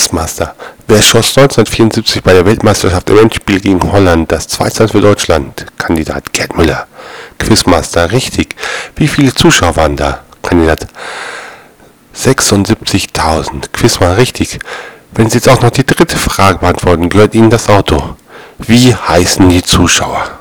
Quizmaster. Wer schoss 1974 bei der Weltmeisterschaft im Endspiel gegen Holland das 2 für Deutschland? Kandidat Gerd Müller. Quizmaster, richtig. Wie viele Zuschauer waren da? Kandidat 76.000. Quizmaster, richtig. Wenn Sie jetzt auch noch die dritte Frage beantworten, gehört Ihnen das Auto. Wie heißen die Zuschauer?